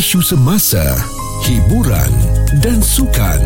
isu semasa, hiburan dan sukan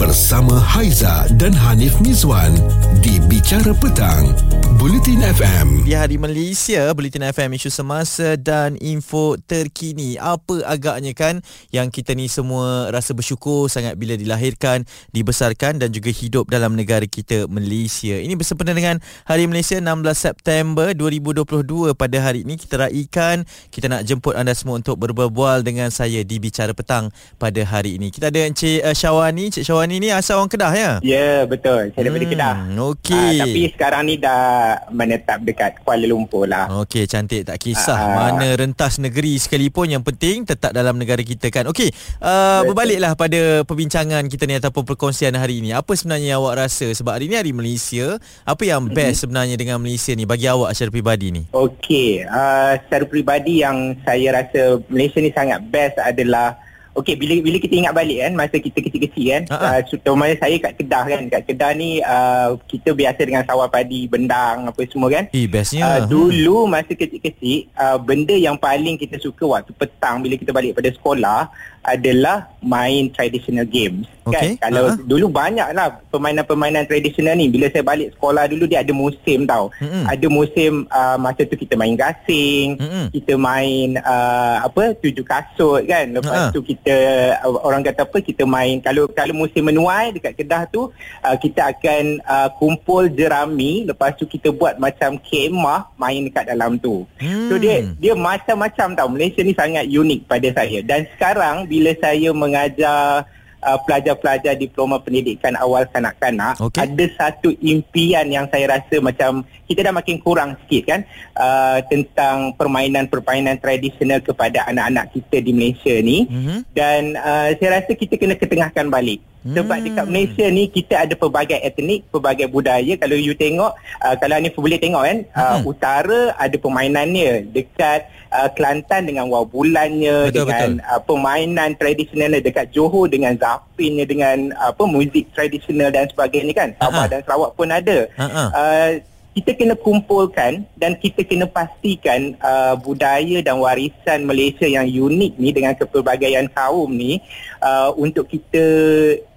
bersama Haiza dan Hanif Mizwan di Bicara Petang, Bulletin FM. Di Hari Malaysia, Bulletin FM isu semasa dan info terkini. Apa agaknya kan yang kita ni semua rasa bersyukur sangat bila dilahirkan, dibesarkan dan juga hidup dalam negara kita Malaysia. Ini bersempena dengan Hari Malaysia 16 September 2022 pada hari ini kita raikan. Kita nak jemput anda semua untuk berbual dengan saya di Bicara Petang pada hari ini. Kita ada Encik uh, Syawani. Encik Syawani ni asal orang Kedah ya? Ya, betul. Saya daripada Hmm, Kedah. okey. Ah, tapi sekarang ni dah menetap dekat Kuala Lumpur lah. Okey, cantik tak kisah Ah. mana rentas negeri sekalipun yang penting tetap dalam negara kita kan. Okey, uh, Betul. berbaliklah pada perbincangan kita ni ataupun perkongsian hari ini. Apa sebenarnya yang awak rasa sebab hari ni hari Malaysia, apa yang Mhm. best sebenarnya dengan Malaysia ni bagi awak secara peribadi ni? Okey, uh, secara peribadi yang saya rasa Malaysia ni sangat best adalah Okey, bila bila kita ingat balik kan masa kita kecil-kecil kan, Ha, ha. uh, terutamanya saya kat Kedah kan. Kat Kedah ni uh, kita biasa dengan sawah padi, bendang apa semua kan. Eh, bestnya. Uh, dulu masa kecil-kecil uh, benda yang paling kita suka waktu petang bila kita balik pada sekolah adalah main traditional games Okey, kan kalau ha. dulu banyaklah permainan-permainan tradisional ni bila saya balik sekolah dulu dia ada musim tau Mm-mm. ada musim uh, masa tu kita main gasing Mm-mm. kita main uh, apa tujuh kasut kan lepas tu kita uh, orang kata apa kita main kalau kalau musim menuai dekat Kedah tu uh, kita akan uh, kumpul jerami lepas tu kita buat macam kemah main dekat dalam tu Hmm. So dia dia macam-macam tau. Malaysia ni sangat unik pada saya. Dan sekarang bila saya mengajar uh, pelajar-pelajar diploma pendidikan awal kanak-kanak, Okey. ada satu impian yang saya rasa macam kita dah makin kurang sikit kan uh, tentang permainan-permainan tradisional kepada anak-anak kita di Malaysia ni. Mhm. Dan uh, saya rasa kita kena ketengahkan balik. Sebab Hmm. dekat Malaysia ni kita ada pelbagai etnik, pelbagai budaya. Kalau you tengok, uh, kalau Hanif boleh tengok kan, uh, Hmm. utara ada permainannya. Dekat uh, Kelantan dengan wau bulannya, Betul, dengan Uh, permainan tradisionalnya. Dekat Johor dengan zapinnya, dengan uh, apa muzik tradisional dan sebagainya kan. Sabah Ha-ha. dan Sarawak pun ada. Ha-ha. Uh, kita kena kumpulkan dan kita kena pastikan uh, budaya dan warisan Malaysia yang unik ni dengan kepelbagaian kaum ni uh, untuk kita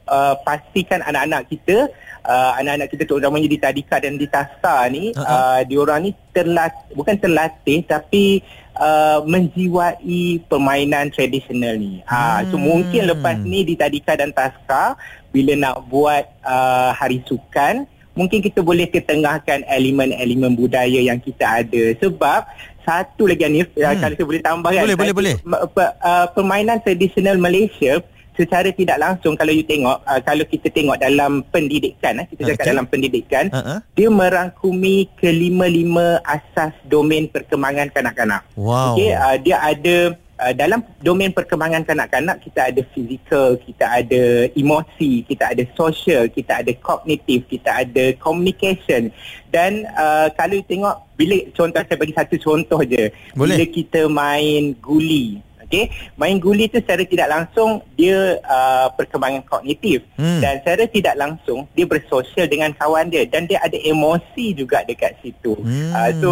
uh, pastikan anak-anak kita uh, anak-anak kita terutamanya di tadika dan di taska ni Ha-ha. uh, diorang ni terlat bukan terlatih tapi uh, menjiwai permainan tradisional ni. Ha so Hmm. mungkin lepas ni di tadika dan taska bila nak buat uh, hari sukan mungkin kita boleh ketengahkan elemen-elemen budaya yang kita ada sebab satu lagi Anif hmm. Hmm. kalau saya boleh tambahkan Boleh, boleh, boleh. Ma- pe- uh, permainan tradisional Malaysia secara tidak langsung kalau you tengok uh, kalau kita tengok dalam pendidikan eh, kita cakap Okey. dalam pendidikan Ha-ha. dia merangkumi kelima-lima asas domain perkembangan kanak-kanak Wow. Okey, uh, dia ada uh, dalam domain perkembangan kanak-kanak kita ada fizikal, kita ada emosi, kita ada social, kita ada kognitif, kita ada communication dan uh, kalau tengok bila contoh saya bagi satu contoh je. Boleh. Bila kita main guli Okey, main guli tu secara tidak langsung dia uh, perkembangan kognitif Hmm. dan secara tidak langsung dia bersosial dengan kawan dia dan dia ada emosi juga dekat situ. Hmm. Uh, so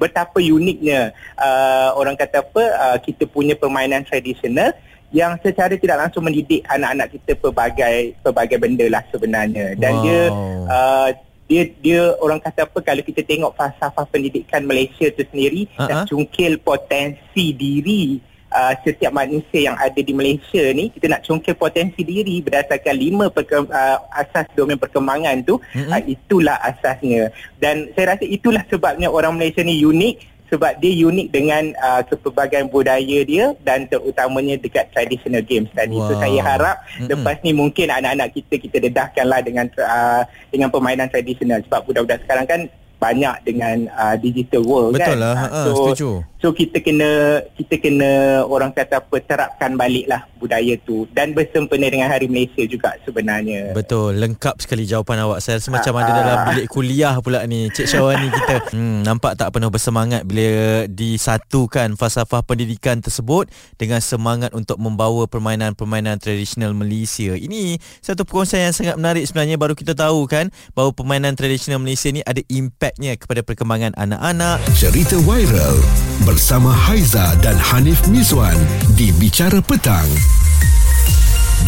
betapa uniknya uh, orang kata apa uh, kita punya permainan tradisional yang secara tidak langsung mendidik anak-anak kita pelbagai pelbagai benda lah sebenarnya dan Wow. dia uh, dia dia orang kata apa kalau kita tengok falsafah pendidikan Malaysia tu sendiri uh-huh. cungkil potensi diri Uh, setiap manusia yang ada di Malaysia ni kita nak cungkil potensi diri berdasarkan lima perke, uh, asas domain perkembangan tu Mm-mm. uh, itulah asasnya dan saya rasa itulah sebabnya orang Malaysia ni unik sebab dia unik dengan uh, kepelbagaian budaya dia dan terutamanya dekat traditional games tadi. Wow. So saya harap Mm-mm. lepas ni mungkin anak-anak kita kita dedahkanlah dengan uh, dengan permainan tradisional sebab budak-budak sekarang kan banyak dengan uh, digital world Betul kan. lah. Ah, Ha, so, setuju. So kita kena kita kena orang kata apa terapkan baliklah budaya tu dan bersempena dengan Hari Malaysia juga sebenarnya. Betul, lengkap sekali jawapan awak. Saya rasa macam Ah, ada dalam bilik kuliah pula ni. Cik Syawani kita. Hmm, nampak tak penuh bersemangat bila disatukan falsafah pendidikan tersebut dengan semangat untuk membawa permainan-permainan tradisional Malaysia. Ini satu perkongsian yang sangat menarik sebenarnya baru kita tahu kan bahawa permainan tradisional Malaysia ni ada impact impaknya kepada perkembangan anak-anak. Cerita viral bersama Haiza dan Hanif Miswan di Bicara Petang.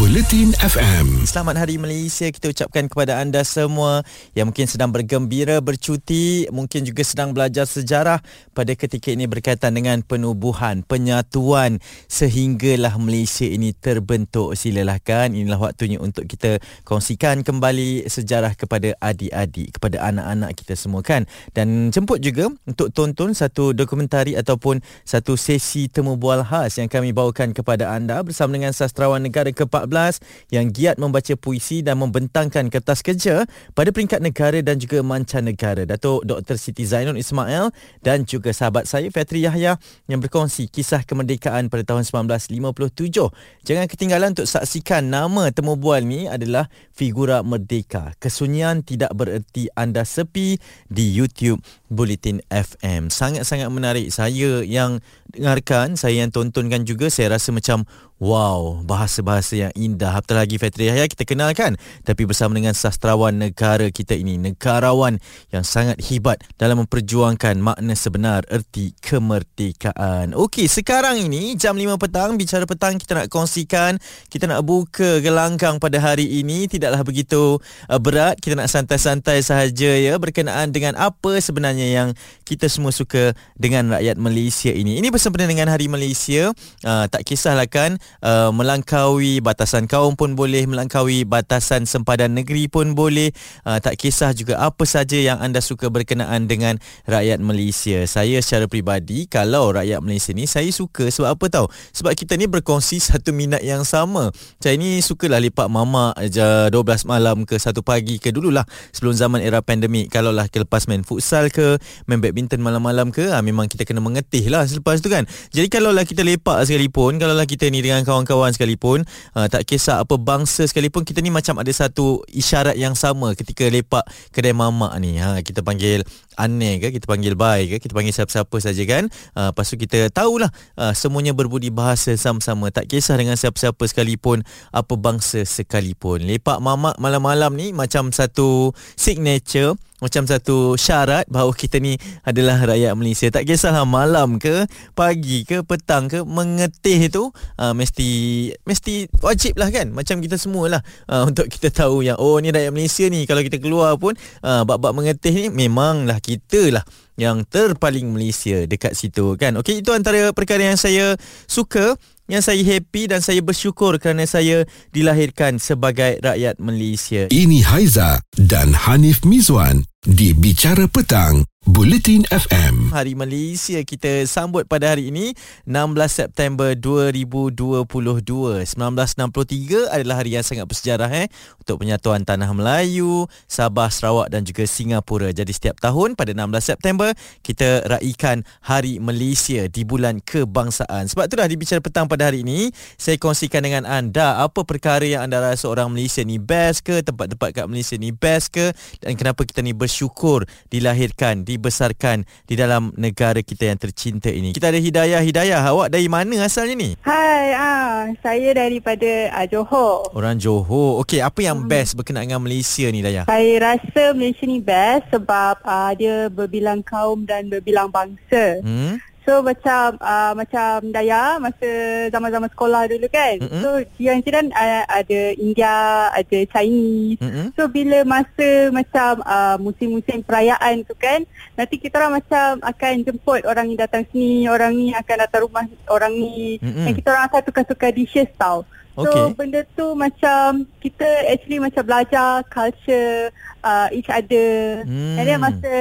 Buletin FM. Selamat Hari Malaysia kita ucapkan kepada anda semua yang mungkin sedang bergembira bercuti, mungkin juga sedang belajar sejarah pada ketika ini berkaitan dengan penubuhan, penyatuan sehinggalah Malaysia ini terbentuk. Silalah kan inilah waktunya untuk kita kongsikan kembali sejarah kepada adik-adik, kepada anak-anak kita semua kan. Dan jemput juga untuk tonton satu dokumentari ataupun satu sesi temu bual khas yang kami bawakan kepada anda bersama dengan sastrawan negara ke 14 yang giat membaca puisi dan membentangkan kertas kerja pada peringkat negara dan juga mancanegara. Datuk Dr. Siti Zainul Ismail dan juga sahabat saya Fatri Yahya yang berkongsi kisah kemerdekaan pada tahun 1957. Jangan ketinggalan untuk saksikan nama temu bual ni adalah Figura Merdeka. Kesunyian tidak bererti anda sepi di YouTube Bulletin FM. Sangat-sangat menarik. Saya yang dengarkan, saya yang tontonkan juga, saya rasa macam Wow, bahasa-bahasa yang indah. Apatah lagi Fatri Yahya kita kenalkan. Tapi bersama dengan sastrawan negara kita ini. Negarawan yang sangat hebat dalam memperjuangkan makna sebenar erti kemerdekaan. Okey, sekarang ini jam 5 petang. Bicara petang kita nak kongsikan. Kita nak buka gelanggang pada hari ini. Tidaklah begitu uh, berat. Kita nak santai-santai sahaja ya. Berkenaan dengan apa sebenarnya yang kita semua suka dengan rakyat Malaysia ini. Ini bersempena dengan Hari Malaysia. Uh, tak kisahlah kan uh, melangkaui batasan kaum pun boleh melangkaui batasan sempadan negeri pun boleh. Uh, tak kisah juga apa saja yang anda suka berkenaan dengan rakyat Malaysia. Saya secara peribadi kalau rakyat Malaysia ni saya suka sebab apa tahu sebab kita ni berkongsi satu minat yang sama. Saya ni sukalah lepak mamak je 12 malam ke 1 pagi ke dululah sebelum zaman era pandemik. Kalau lah lepas main futsal ke main badminton malam-malam ke ha, memang kita kena mengetih lah selepas tu kan? Jadi kalau lah kita lepak sekalipun kalau lah kita ni dengan kawan-kawan sekalipun uh, tak kisah apa bangsa sekalipun kita ni macam ada satu isyarat yang sama ketika lepak kedai mamak ni. Ha kita panggil aneh ke kita panggil bye ke kita panggil siapa-siapa saja kan. Uh, lepas tu kita tahulah uh, semuanya berbudi bahasa sama-sama. Tak kisah dengan siapa-siapa sekalipun apa bangsa sekalipun. Lepak mamak malam-malam ni macam satu signature macam satu syarat bahawa kita ni adalah rakyat Malaysia. Tak kisahlah malam ke, pagi ke, petang ke, mengetih tu uh, mesti mesti wajib lah kan. Macam kita semualah uh, untuk kita tahu yang oh ni rakyat Malaysia ni. Kalau kita keluar pun uh, bab-bab mengetih ni memanglah kita lah yang terpaling Malaysia dekat situ kan. Okey itu antara perkara yang saya suka yang saya happy dan saya bersyukur kerana saya dilahirkan sebagai rakyat Malaysia. Ini Haiza dan Hanif Mizwan di Bicara Petang, Bulletin FM. Hari Malaysia kita sambut pada hari ini 16 September 2022. 1963 adalah hari yang sangat bersejarah eh untuk penyatuan tanah Melayu, Sabah, Sarawak dan juga Singapura. Jadi setiap tahun pada 16 September kita raikan Hari Malaysia di bulan kebangsaan. Sebab itulah di Bicara Petang pada hari ini saya kongsikan dengan anda apa perkara yang anda rasa orang Malaysia ni best ke, tempat-tempat kat Malaysia ni best ke dan kenapa kita ni ber bersyukur dilahirkan, dibesarkan di dalam negara kita yang tercinta ini. Kita ada Hidayah. Hidayah, awak dari mana asalnya ni? Hai, ah, saya daripada ah, Johor. Orang Johor. Okey, apa yang hmm. best berkenaan dengan Malaysia ni, Dayah? Saya rasa Malaysia ni best sebab ah, dia berbilang kaum dan berbilang bangsa. Hmm. So macam uh, macam Daya masa zaman-zaman sekolah dulu kan. Mm-hmm. So jiran-jiran uh, ada India, ada Chinese. Mm-hmm. So bila masa macam uh, musim-musim perayaan tu kan, nanti kita orang macam akan jemput orang ni datang sini, orang ni akan datang rumah orang ni. Mm-hmm. Dan kita orang akan tukar-tukar dishes tau. So okay. benda tu macam kita actually macam belajar culture uh, each other. Hmm. And then masa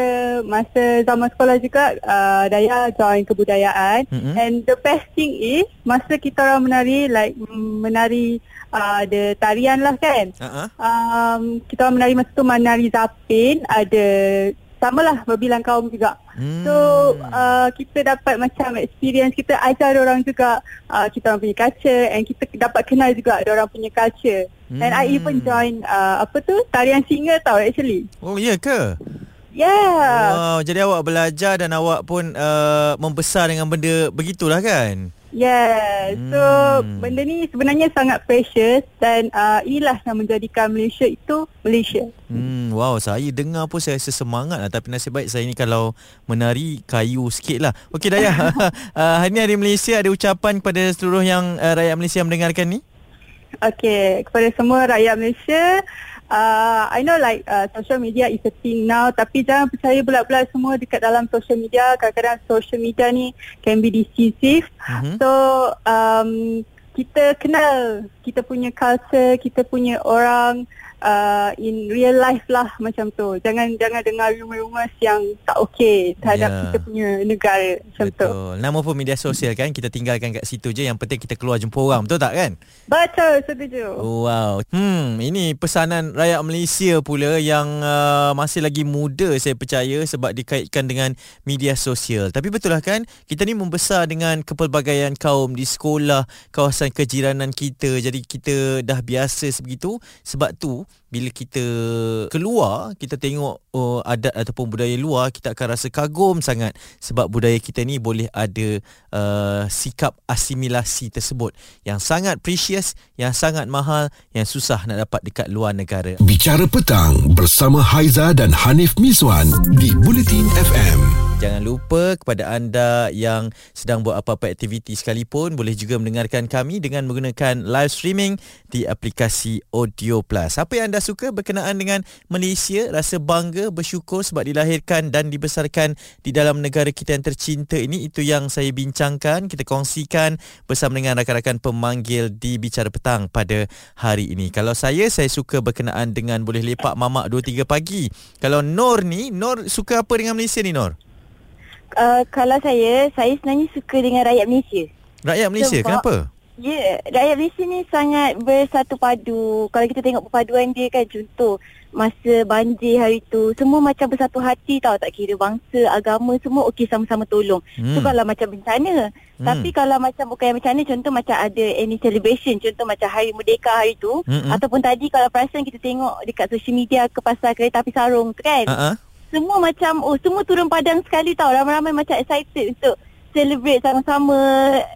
masa zaman sekolah juga uh, Daya join kebudayaan hmm. and the best thing is masa kita orang menari like menari uh, ada tarian lah kan. Uh-huh. Um, kita orang menari masa tu menari zapin ada sama lah berbilang kaum juga. Hmm. So uh, kita dapat macam experience kita ajar orang juga uh, kita orang punya culture and kita dapat kenal juga orang punya culture. Hmm. And I even join uh, apa tu tarian singa tau actually. Oh ya yeah ke? Yeah. Wow, jadi awak belajar dan awak pun uh, membesar dengan benda begitulah kan? Yeah, so hmm. benda ni sebenarnya sangat precious dan uh, inilah yang menjadikan Malaysia itu Malaysia. Hmm, wow, saya dengar pun saya rasa semangat lah. Tapi nasib baik saya ni kalau menari kayu sikit lah. Okey Dayah, uh, hari ni hari Malaysia ada ucapan kepada seluruh yang uh, rakyat Malaysia yang mendengarkan ni? Okay, kepada semua rakyat Malaysia, uh, I know like uh, social media is a thing now tapi jangan percaya bulat-bulat semua dekat dalam social media kadang-kadang social media ni can be decisive mm-hmm. so um, kita kenal kita punya culture kita punya orang uh, in real life lah macam tu. Jangan jangan dengar rumor-rumor yang tak okey terhadap yeah. kita punya negara macam betul. tu. Betul. Nama pun media sosial kan kita tinggalkan kat situ je yang penting kita keluar jumpa orang betul tak kan? Betul, setuju. Wow. Hmm, ini pesanan rakyat Malaysia pula yang uh, masih lagi muda saya percaya sebab dikaitkan dengan media sosial. Tapi betul lah kan kita ni membesar dengan kepelbagaian kaum di sekolah, kawasan kejiranan kita. Jadi kita dah biasa sebegitu sebab tu bila kita keluar kita tengok oh, adat ataupun budaya luar kita akan rasa kagum sangat sebab budaya kita ni boleh ada uh, sikap asimilasi tersebut yang sangat precious yang sangat mahal yang susah nak dapat dekat luar negara. Bicara petang bersama Haiza dan Hanif Miswan di Bulletin FM Jangan lupa kepada anda yang sedang buat apa-apa aktiviti sekalipun boleh juga mendengarkan kami dengan menggunakan live streaming di aplikasi Audio Plus. Apa yang anda suka berkenaan dengan Malaysia, rasa bangga, bersyukur sebab dilahirkan dan dibesarkan di dalam negara kita yang tercinta ini, itu yang saya bincangkan, kita kongsikan bersama dengan rakan-rakan pemanggil di Bicara Petang pada hari ini. Kalau saya, saya suka berkenaan dengan boleh lepak mamak 2-3 pagi. Kalau Nur ni, Nur suka apa dengan Malaysia ni Nur? Uh, kalau saya, saya sebenarnya suka dengan rakyat Malaysia. Rakyat Malaysia, Sebab, kenapa? Ya, yeah, rakyat Malaysia ni sangat bersatu padu. Kalau kita tengok perpaduan dia kan, contoh masa banjir hari tu, semua macam bersatu hati tau. Tak kira bangsa, agama, semua okey sama-sama tolong. Hmm. So kalau macam bencana. Hmm. Tapi kalau macam bukan yang bencana, contoh macam ada any celebration, contoh macam hari merdeka hari tu. Hmm. Ataupun tadi kalau perasan kita tengok dekat social media ke pasal kereta api sarung tu kan. Uh-huh semua macam oh semua turun padang sekali tau. Ramai-ramai macam excited untuk celebrate sama-sama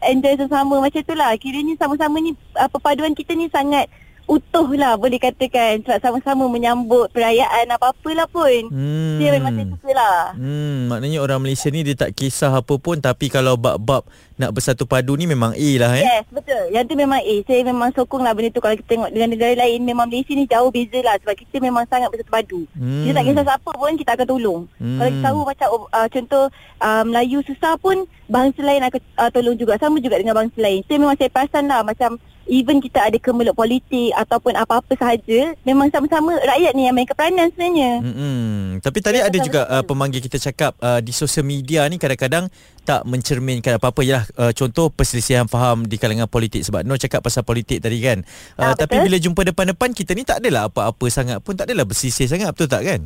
enjoy sama-sama. Macam itulah kiranya sama-sama ni uh, perpaduan kita ni sangat utuh lah boleh katakan sebab sama-sama menyambut perayaan apa-apalah pun. Hmm. Dia memang saya suka lah. Hmm, maknanya orang Malaysia ni dia tak kisah apa pun tapi kalau bab-bab nak bersatu padu ni memang A lah eh. Yes, betul. Yang tu memang A. Saya memang sokong lah benda tu kalau kita tengok dengan negara lain memang Malaysia ni jauh beza lah sebab kita memang sangat bersatu padu. Hmm. Kita tak kisah siapa pun kita akan tolong. Hmm. Kalau kita tahu macam uh, contoh uh, Melayu susah pun bangsa lain akan uh, tolong juga. Sama juga dengan bangsa lain. Saya memang saya perasan lah macam even kita ada kemelut politik ataupun apa-apa sahaja memang sama-sama rakyat ni yang main keperanan sebenarnya. Hmm. Tapi tadi ya, ada juga uh, pemanggil kita cakap uh, di sosial media ni kadang-kadang tak mencerminkan apa-apa ya uh, contoh perselisihan faham di kalangan politik sebab Nur cakap pasal politik tadi kan. Uh, ha, tapi bila jumpa depan-depan kita ni tak adalah apa-apa sangat pun tak adalah berselisih sangat betul tak kan?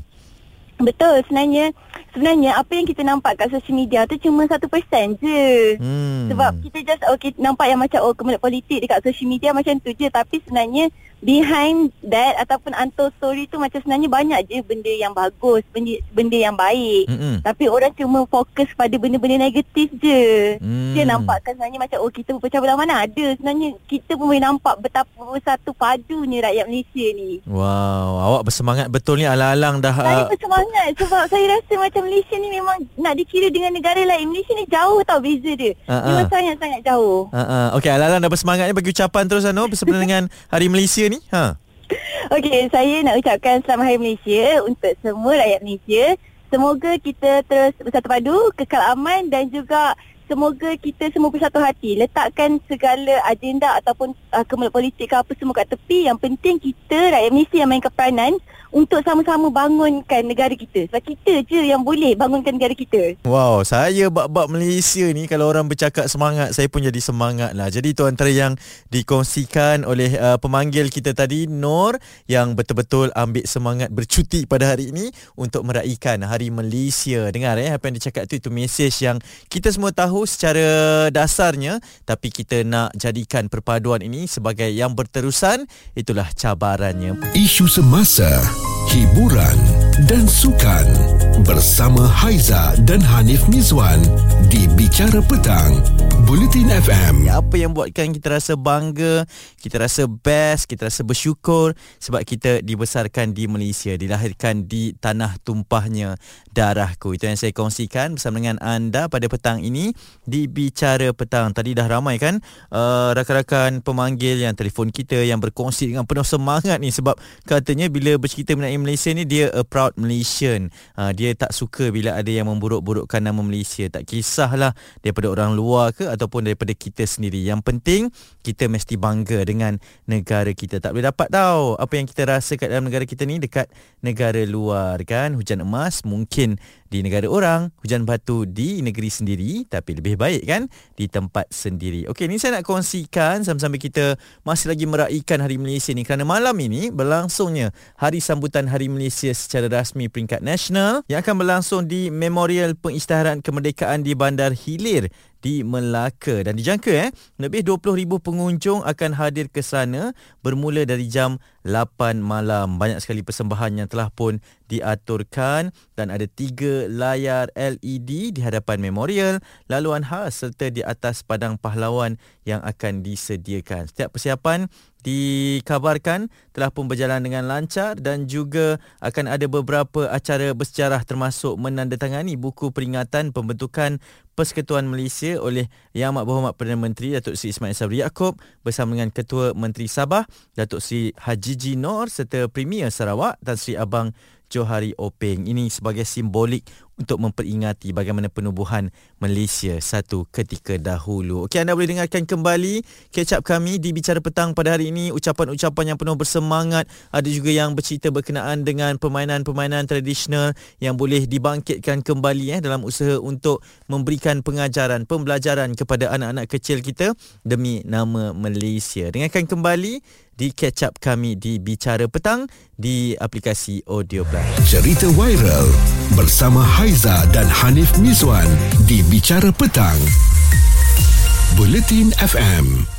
Betul sebenarnya sebenarnya apa yang kita nampak kat social media tu cuma 1% je. Hmm. Sebab kita just okay nampak yang macam oh kemelut politik dekat social media macam tu je tapi sebenarnya behind that ataupun untold story tu macam sebenarnya banyak je benda yang bagus, benda, benda yang baik. Mm-hmm. Tapi orang cuma fokus pada benda-benda negatif je. Mm. Dia nampakkan sebenarnya macam oh kita berpecah belah mana ada. Sebenarnya kita pun boleh nampak betapa satu padunya rakyat Malaysia ni. Wow, awak bersemangat betul ni alang-alang dah. Saya uh... bersemangat sebab saya rasa macam Malaysia ni memang nak dikira dengan negara lain. Malaysia ni jauh tau beza dia. Uh-uh. Memang sangat-sangat jauh. Uh-uh. Okey, alang-alang dah bersemangat ni bagi ucapan terus Anu bersama dengan Hari Malaysia ni? Ha. Okey, saya nak ucapkan selamat hari Malaysia untuk semua rakyat Malaysia. Semoga kita terus bersatu padu, kekal aman dan juga semoga kita semua bersatu hati. Letakkan segala agenda ataupun uh, kemelut politik ke apa semua kat tepi. Yang penting kita rakyat Malaysia yang mainkan peranan untuk sama-sama bangunkan negara kita. Sebab kita je yang boleh bangunkan negara kita. Wow, saya bab-bab Malaysia ni kalau orang bercakap semangat, saya pun jadi semangat lah. Jadi itu antara yang dikongsikan oleh uh, pemanggil kita tadi, Nur, yang betul-betul ambil semangat bercuti pada hari ini untuk meraihkan Hari Malaysia. Dengar eh, apa yang dicakap tu, itu mesej yang kita semua tahu secara dasarnya, tapi kita nak jadikan perpaduan ini sebagai yang berterusan, itulah cabarannya. Isu semasa hiburan dan sukan bersama Haiza dan Hanif Mizwan di Bicara Petang, Bulletin FM. Ya, apa yang buatkan kita rasa bangga, kita rasa best, kita rasa bersyukur sebab kita dibesarkan di Malaysia, dilahirkan di tanah tumpahnya darahku. Itu yang saya kongsikan bersama dengan anda pada petang ini di Bicara Petang. Tadi dah ramai kan uh, rakan-rakan pemanggil yang telefon kita yang berkongsi dengan penuh semangat ni sebab katanya bila bercerita mengenai Malaysia ni dia a proud Malaysian. Uh, dia tak suka bila ada yang memburuk-burukkan nama Malaysia. Tak kisahlah daripada orang luar ke ataupun daripada kita sendiri. Yang penting kita mesti bangga dengan negara kita. Tak boleh dapat tahu apa yang kita rasa kat dalam negara kita ni dekat negara luar kan. Hujan emas mungkin di negara orang, hujan batu di negeri sendiri tapi lebih baik kan di tempat sendiri. Okey, ni saya nak kongsikan sama-sama kita masih lagi meraihkan Hari Malaysia ni kerana malam ini berlangsungnya Hari Sambutan Hari Malaysia secara rasmi peringkat nasional yang akan berlangsung di Memorial Pengisytiharan Kemerdekaan di Bandar Hilir di Melaka dan dijangka eh lebih 20,000 pengunjung akan hadir ke sana bermula dari jam 8 malam. Banyak sekali persembahan yang telah pun diaturkan dan ada tiga layar LED di hadapan memorial, laluan khas serta di atas padang pahlawan yang akan disediakan. Setiap persiapan dikabarkan telah pun berjalan dengan lancar dan juga akan ada beberapa acara bersejarah termasuk menandatangani buku peringatan pembentukan Persekutuan Malaysia oleh Yang Amat Berhormat Perdana Menteri Datuk Seri Ismail Sabri Yaakob bersama dengan Ketua Menteri Sabah Datuk Seri Haji G. Serta Premier Sarawak Tan Sri Abang Johari Openg. Ini sebagai simbolik untuk memperingati bagaimana penubuhan Malaysia satu ketika dahulu. Okey, anda boleh dengarkan kembali catch up kami di Bicara Petang pada hari ini. Ucapan-ucapan yang penuh bersemangat. Ada juga yang bercerita berkenaan dengan permainan-permainan tradisional yang boleh dibangkitkan kembali eh, dalam usaha untuk memberikan pengajaran, pembelajaran kepada anak-anak kecil kita demi nama Malaysia. Dengarkan kembali di catch up kami di Bicara Petang di aplikasi Audio Plus. Cerita viral bersama Haiza dan Hanif Miswan di Bicara Petang. Bulletin FM.